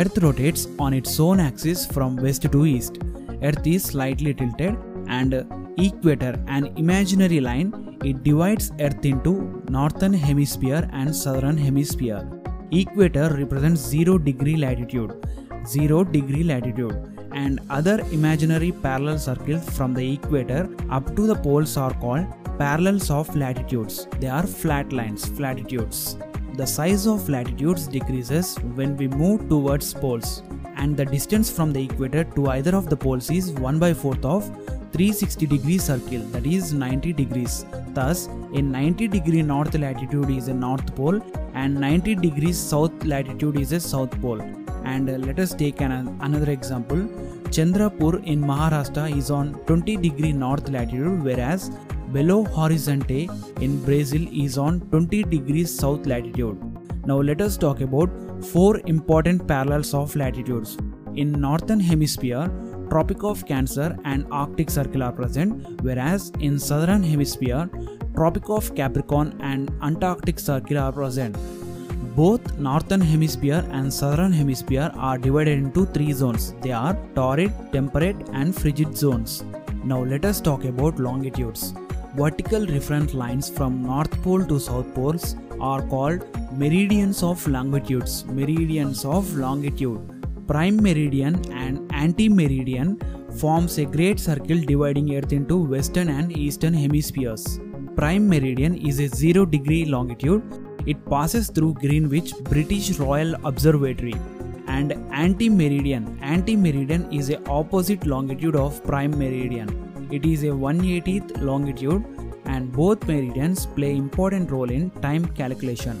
Earth rotates on its own axis from west to east. Earth is slightly tilted and equator, an imaginary line, it divides Earth into northern hemisphere and southern hemisphere. Equator represents 0 degree latitude, 0 degree latitude, and other imaginary parallel circles from the equator up to the poles are called parallels of latitudes. They are flat lines, flatitudes. The size of latitudes decreases when we move towards poles, and the distance from the equator to either of the poles is 1 by 4th of 360 degree circle that is 90 degrees. Thus, a 90 degree north latitude is a north pole and 90 degrees south latitude is a south pole. And uh, let us take an, another example. Chandrapur in Maharashtra is on 20 degree north latitude whereas Belo Horizonte in Brazil is on 20 degrees south latitude. Now let us talk about four important parallels of latitudes. In northern hemisphere, Tropic of Cancer and Arctic Circle are present, whereas in southern hemisphere, Tropic of Capricorn and Antarctic Circle are present. Both northern hemisphere and southern hemisphere are divided into three zones. They are torrid, temperate, and frigid zones. Now let us talk about longitudes. Vertical reference lines from North Pole to South Poles are called meridians of longitudes. Meridians of longitude. Prime meridian and anti-meridian forms a great circle dividing Earth into western and eastern hemispheres. Prime meridian is a 0 degree longitude. It passes through Greenwich British Royal Observatory. And anti-meridian. Anti-meridian is a opposite longitude of prime meridian. It is a 180th longitude and both meridians play important role in time calculation.